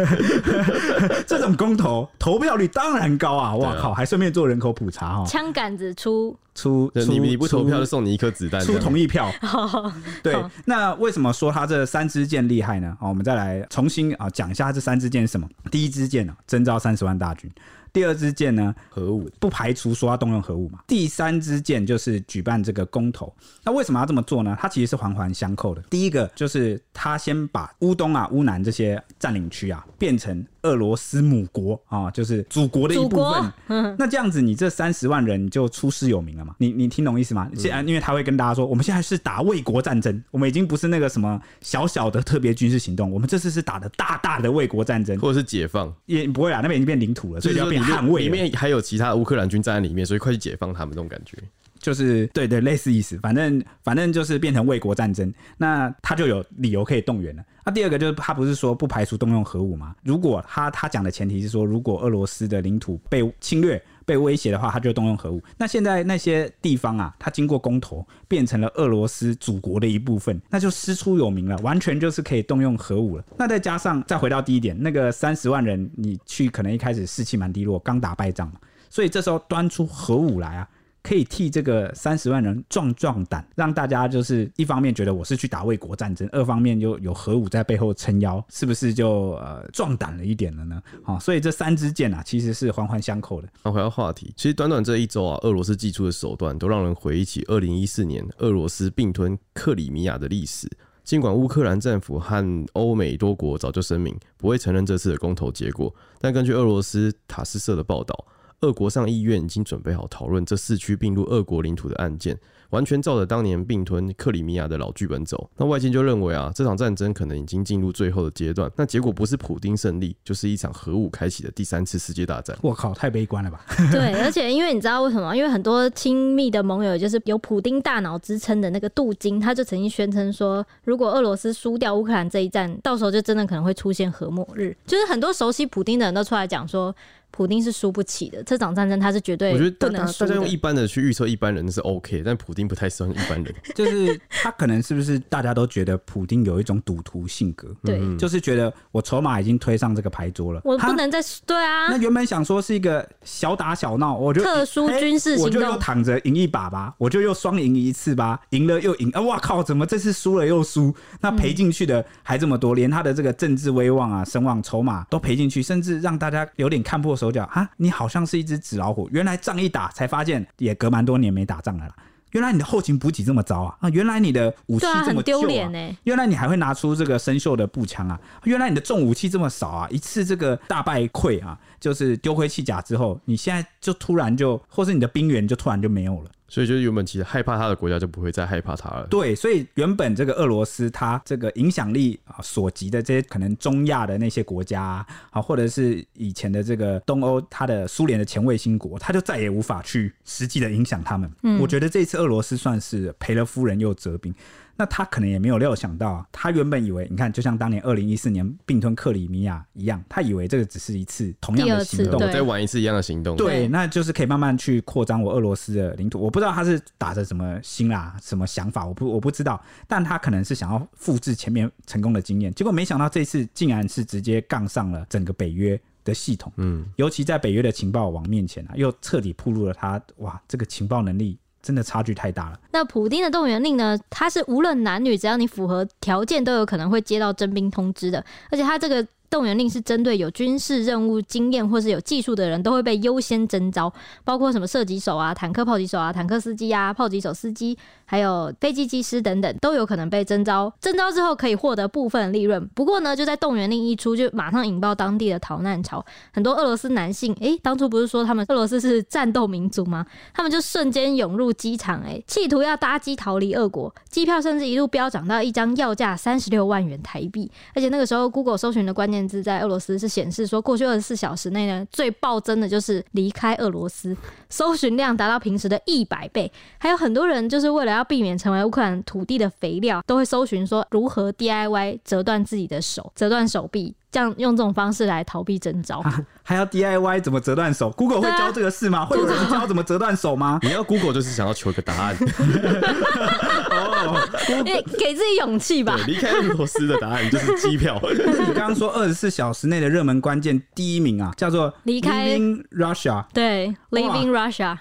*laughs* 这种公投投票率当然高啊！哇靠，还顺便做人口普查哦。枪杆子出。出，你你不投票就送你一颗子弹，出同意票。*laughs* 对，那为什么说他这三支箭厉害呢？好，我们再来重新啊讲一下这三支箭是什么。第一支箭呢，征召三十万大军。第二支箭呢，核武，不排除说要动用核武嘛。第三支箭就是举办这个公投。那为什么要这么做呢？它其实是环环相扣的。第一个就是他先把乌东啊、乌南这些占领区啊变成俄罗斯母国啊，就是祖国的一部分。嗯，*laughs* 那这样子你这三十万人就出师有名了嘛？你你听懂意思吗？现在因为他会跟大家说，我们现在是打卫国战争，我们已经不是那个什么小小的特别军事行动，我们这次是打的大大的卫国战争，或者是解放也不会啊，那边已经变领土了，所以就要变。捍卫里面还有其他乌克兰军站在里面，所以快去解放他们，这种感觉就是对对，类似意思。反正反正就是变成卫国战争，那他就有理由可以动员了。那第二个就是他不是说不排除动用核武吗？如果他他讲的前提是说，如果俄罗斯的领土被侵略。被威胁的话，他就动用核武。那现在那些地方啊，它经过公投变成了俄罗斯祖国的一部分，那就师出有名了，完全就是可以动用核武了。那再加上再回到第一点，那个三十万人，你去可能一开始士气蛮低落，刚打败仗嘛，所以这时候端出核武来啊。可以替这个三十万人壮壮胆，让大家就是一方面觉得我是去打卫国战争，二方面又有核武在背后撑腰，是不是就呃壮胆了一点了呢？好，所以这三支箭啊，其实是环环相扣的。那回到话题，其实短短这一周啊，俄罗斯祭出的手段都让人回忆起二零一四年俄罗斯并吞克里米亚的历史。尽管乌克兰政府和欧美多国早就声明不会承认这次的公投结果，但根据俄罗斯塔斯社的报道，俄国上议院已经准备好讨论这四区并入俄国领土的案件。完全照着当年并吞克里米亚的老剧本走，那外界就认为啊，这场战争可能已经进入最后的阶段。那结果不是普丁胜利，就是一场核武开启的第三次世界大战。*laughs* 我靠，太悲观了吧？对，而且因为你知道为什么？因为很多亲密的盟友，就是有普丁大脑之称的那个杜金，他就曾经宣称说，如果俄罗斯输掉乌克兰这一战，到时候就真的可能会出现核末日。就是很多熟悉普丁的人都出来讲说。普丁是输不起的，这场战争他是绝对不能输的。我觉得大家用一般的去预测一般人是 OK，但普丁不太算一般人。*laughs* 就是他可能是不是大家都觉得普丁有一种赌徒性格？对，就是觉得我筹码已经推上这个牌桌了，我不能再对啊。那原本想说是一个小打小闹，我就特殊军事行动，我就又躺着赢一把吧，我就又双赢一次吧，赢了又赢啊！哇靠，怎么这次输了又输？那赔进去的还这么多，连他的这个政治威望啊、声望、筹码都赔进去，甚至让大家有点看破手脚啊！你好。像是一只纸老虎，原来仗一打才发现也隔蛮多年没打仗了啦。原来你的后勤补给这么糟啊！啊，原来你的武器这么丢脸呢！原来你还会拿出这个生锈的步枪啊！原来你的重武器这么少啊！一次这个大败溃啊，就是丢盔弃甲之后，你现在就突然就，或是你的兵源就突然就没有了。所以，就是原本其实害怕他的国家就不会再害怕他了。对，所以原本这个俄罗斯，他这个影响力啊所及的这些可能中亚的那些国家啊，或者是以前的这个东欧，他的苏联的前卫星国，他就再也无法去实际的影响他们。嗯，我觉得这次俄罗斯算是赔了夫人又折兵。那他可能也没有料想到啊，他原本以为，你看，就像当年二零一四年并吞克里米亚一样，他以为这个只是一次同样的行动，再玩一次一样的行动，对，那就是可以慢慢去扩张我俄罗斯的领土。我不知道他是打着什么心啦，什么想法，我不我不知道，但他可能是想要复制前面成功的经验，结果没想到这次竟然是直接杠上了整个北约的系统，嗯，尤其在北约的情报网面前啊，又彻底暴露了他哇，这个情报能力。真的差距太大了。那普丁的动员令呢？它是无论男女，只要你符合条件，都有可能会接到征兵通知的。而且它这个。动员令是针对有军事任务经验或是有技术的人，都会被优先征召，包括什么射击手啊、坦克炮击手啊、坦克司机啊、炮击手司机，还有飞机机师等等，都有可能被征召。征召之后可以获得部分利润。不过呢，就在动员令一出，就马上引爆当地的逃难潮。很多俄罗斯男性，诶、当初不是说他们俄罗斯是战斗民族吗？他们就瞬间涌入机场，诶，企图要搭机逃离俄国。机票甚至一路飙涨到一张要价三十六万元台币。而且那个时候，Google 搜寻的关键。字在俄罗斯是显示说，过去二十四小时内呢，最暴增的就是离开俄罗斯，搜寻量达到平时的一百倍。还有很多人就是为了要避免成为乌克兰土地的肥料，都会搜寻说如何 DIY 折断自己的手、折断手臂。这样用这种方式来逃避征召，还要 DIY 怎么折断手？Google 会教这个事吗？会有人教怎么折断手吗？你要 Google 就是想要求一个答案，*laughs* 哦，给 *laughs* 给自己勇气吧。离开俄罗斯的答案就是机票。*laughs* 你刚刚说二十四小时内的热门关键第一名啊，叫做离开 Russia，对，Leaving Russia。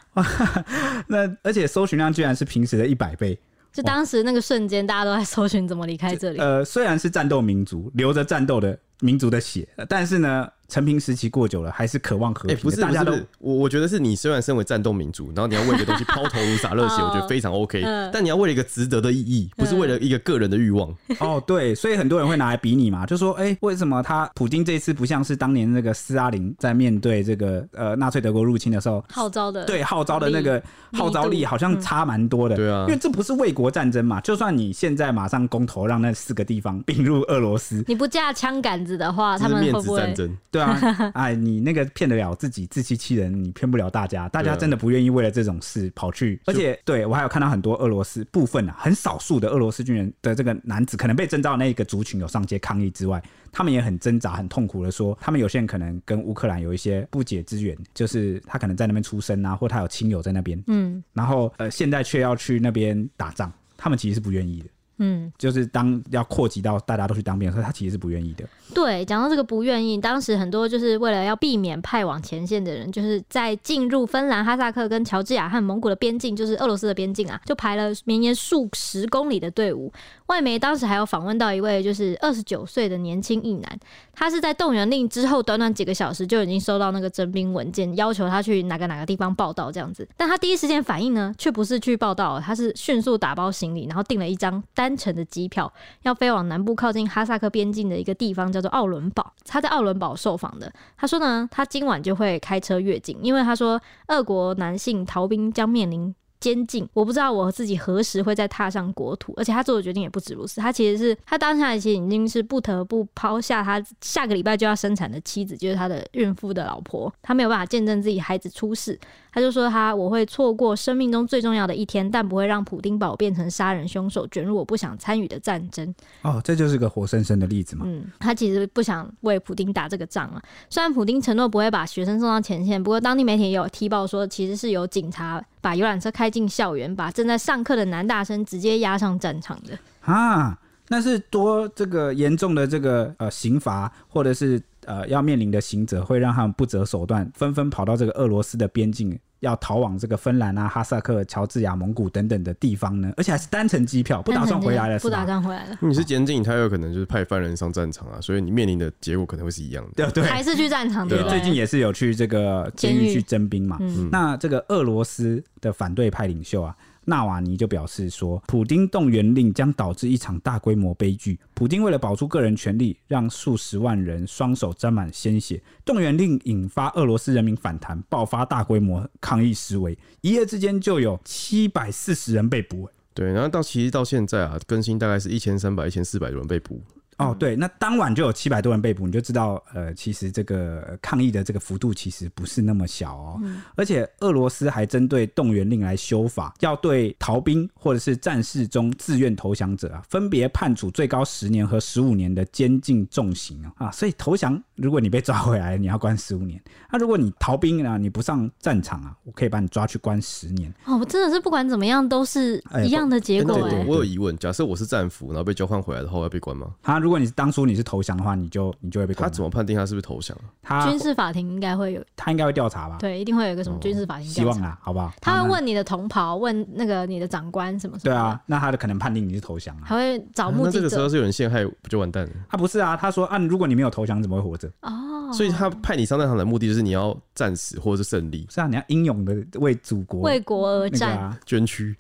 那而且搜寻量居然是平时的一百倍。就当时那个瞬间，大家都在搜寻怎么离开这里。呃，虽然是战斗民族，留着战斗的民族的血，但是呢。成平时期过久了，还是渴望和平。哎、欸，不是，大家都我我觉得是你虽然身为战斗民族，然后你要为一个东西抛头颅洒热血，*laughs* 我觉得非常 OK。但你要为了一个值得的意义，不是为了一个个人的欲望。*laughs* 哦，对，所以很多人会拿来比你嘛，就说，哎、欸，为什么他普京这一次不像是当年那个斯大林在面对这个呃纳粹德国入侵的时候号召的？对，号召的那个号召力好像差蛮多的。对啊，因为这不是卫国战争嘛，就算你现在马上公投让那四个地方并入俄罗斯，你不架枪杆子的话，他们会不会？对啊，*laughs* 哎。你那个骗得了自己，自欺欺人，你骗不了大家。大家真的不愿意为了这种事跑去。而且，对我还有看到很多俄罗斯部分啊，很少数的俄罗斯军人的这个男子，可能被征召的那个族群有上街抗议之外，他们也很挣扎、很痛苦的说，他们有些人可能跟乌克兰有一些不解之缘，就是他可能在那边出生啊，或他有亲友在那边，嗯，然后呃，现在却要去那边打仗，他们其实是不愿意的。嗯，就是当要扩及到大家都去当兵的时候，他其实是不愿意的。对，讲到这个不愿意，当时很多就是为了要避免派往前线的人，就是在进入芬兰、哈萨克跟乔治亚和蒙古的边境，就是俄罗斯的边境啊，就排了绵延数十公里的队伍。外媒当时还有访问到一位就是二十九岁的年轻一男，他是在动员令之后短短几个小时就已经收到那个征兵文件，要求他去哪个哪个地方报道这样子。但他第一时间反应呢，却不是去报道，他是迅速打包行李，然后订了一张单单程的机票，要飞往南部靠近哈萨克边境的一个地方，叫做奥伦堡。他在奥伦堡受访的，他说呢，他今晚就会开车越境，因为他说，俄国男性逃兵将面临。监禁，我不知道我自己何时会再踏上国土，而且他做的决定也不止如此。他其实是他当下其实已经是不得不抛下他下个礼拜就要生产的妻子，就是他的孕妇的老婆，他没有办法见证自己孩子出世。他就说他我会错过生命中最重要的一天，但不会让普丁堡变成杀人凶手，卷入我不想参与的战争。哦，这就是个活生生的例子嘛。嗯，他其实不想为普丁打这个仗啊。虽然普丁承诺不会把学生送到前线，不过当地媒体也有踢爆说，其实是有警察把游览车开进校园，把正在上课的男大生直接押上战场的啊，那是多这个严重的这个呃刑罚，或者是呃要面临的刑责，会让他们不择手段，纷纷跑到这个俄罗斯的边境，要逃往这个芬兰啊、哈萨克、乔治亚、蒙古等等的地方呢？而且还是单程机票，不打算回来了，不打算回来了。你是监禁，他有可能就是派犯人上战场啊，所以你面临的结果可能会是一样的。对对，还是去战场对，对，最近也是有去这个监狱去征兵嘛。嗯、那这个俄罗斯的反对派领袖啊。纳瓦尼就表示说，普丁动员令将导致一场大规模悲剧。普丁为了保住个人权利，让数十万人双手沾满鲜血。动员令引发俄罗斯人民反弹，爆发大规模抗议示威，一夜之间就有七百四十人被捕。对，然后到其实到现在啊，更新大概是一千三百、一千四百多人被捕。哦，对，那当晚就有七百多人被捕，你就知道，呃，其实这个抗议的这个幅度其实不是那么小哦。嗯、而且俄罗斯还针对动员令来修法，要对逃兵或者是战事中自愿投降者啊，分别判处最高十年和十五年的监禁重刑啊。所以投降，如果你被抓回来，你要关十五年；那如果你逃兵啊，你不上战场啊，我可以把你抓去关十年。哦，我真的是不管怎么样都是一样的结果。对对，我有疑问，假设我是战俘，然后被交换回来的话，要被关吗？他。如果你是当初你是投降的话，你就你就会被关。他怎么判定他是不是投降？他军事法庭应该会有，他应该会调查吧？对，一定会有一个什么军事法庭调查。希望啊，好不好？他会问你的同袍，问那个你的长官什么什么。对啊，那他的可能判定你是投降啊。还会找目击者。那这个时候是有人陷害，不就完蛋了？他不是啊，他说啊，如果你没有投降，怎么会活着？哦，所以他派你上战场的目的就是你要战死或者是胜利。是啊，你要英勇的为祖国、为国而战，啊、捐躯。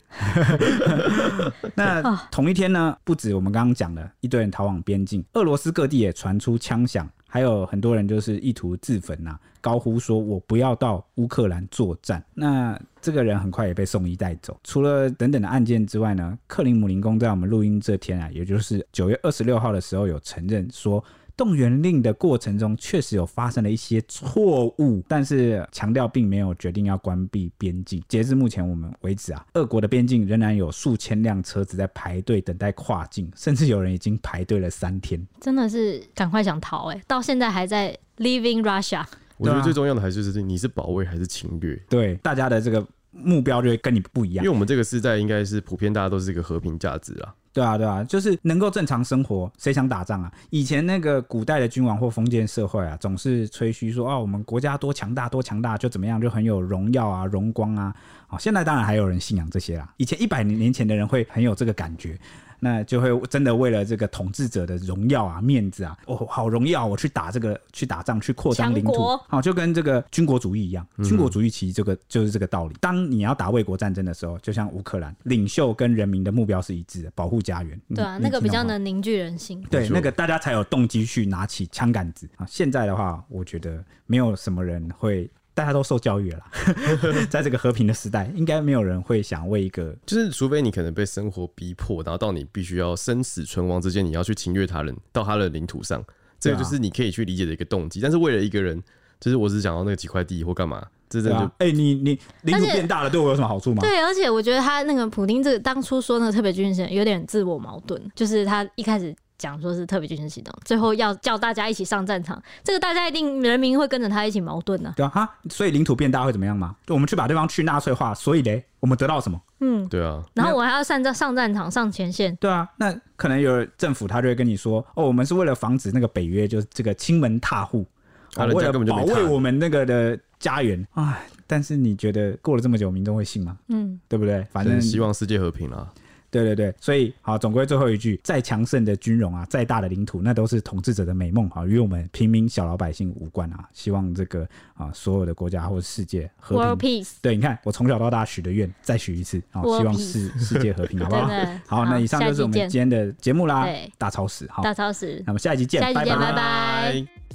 *laughs* 那同一天呢，不止我们刚刚讲的一堆人逃往边境，俄罗斯各地也传出枪响，还有很多人就是意图自焚呐、啊，高呼说“我不要到乌克兰作战”。那这个人很快也被送医带走。除了等等的案件之外呢，克林姆林宫在我们录音这天啊，也就是九月二十六号的时候，有承认说。动员令的过程中确实有发生了一些错误，但是强调并没有决定要关闭边境。截至目前我们为止啊，俄国的边境仍然有数千辆车子在排队等待跨境，甚至有人已经排队了三天。真的是赶快想逃哎、欸，到现在还在 leaving Russia。我觉得最重要的还是就是你是保卫还是侵略？对，大家的这个目标就会跟你不一样。因为我们这个时代应该是普遍大家都是一个和平价值啊。对啊，对啊，就是能够正常生活，谁想打仗啊？以前那个古代的君王或封建社会啊，总是吹嘘说哦，我们国家多强大，多强大，就怎么样，就很有荣耀啊、荣光啊。哦，现在当然还有人信仰这些啦。以前一百年前的人会很有这个感觉。那就会真的为了这个统治者的荣耀啊、面子啊，哦，好荣耀，我去打这个，去打仗，去扩张领土，好，就跟这个军国主义一样。军国主义其实这个就是这个道理。当你要打卫国战争的时候，就像乌克兰，领袖跟人民的目标是一致的，保护家园。对啊，那个比较能凝聚人心。对，那个大家才有动机去拿起枪杆子啊。现在的话，我觉得没有什么人会。大家都受教育了，*laughs* 在这个和平的时代，应该没有人会想为一个，就是除非你可能被生活逼迫，然后到你必须要生死存亡之间，你要去侵略他人到他的领土上，这个就是你可以去理解的一个动机。但是为了一个人，就是我只想要那几块地或干嘛，这这就哎，你你领土变大了，对我有什么好处吗？对，而且我觉得他那个普丁这个当初说那个特别军事有点自我矛盾，就是他一开始。讲说是特别军事行动，最后要叫大家一起上战场，这个大家一定人民会跟着他一起矛盾呢、啊。对啊，哈，所以领土变大会怎么样吗？我们去把对方去纳粹化，所以嘞，我们得到什么？嗯，对啊。然后我还要上战上战场上前线。对啊，那可能有政府他就会跟你说，哦，我们是为了防止那个北约就是这个侵门踏户，啊，为了保卫我们那个的家园。哎，但是你觉得过了这么久，民众会信吗？嗯，对不对？反正希望世界和平啦。对对对，所以好，总归最后一句，再强盛的军容啊，再大的领土，那都是统治者的美梦啊，与我们平民小老百姓无关啊。希望这个啊，所有的国家或者世界和平。World peace。对，你看我从小到大许的愿，再许一次啊，希望世世界和平，*laughs* 好不好？好，好，那以上就是我们今天的节目啦。大超时，好，大超时，那么下一集见，下一集见，拜拜。拜拜。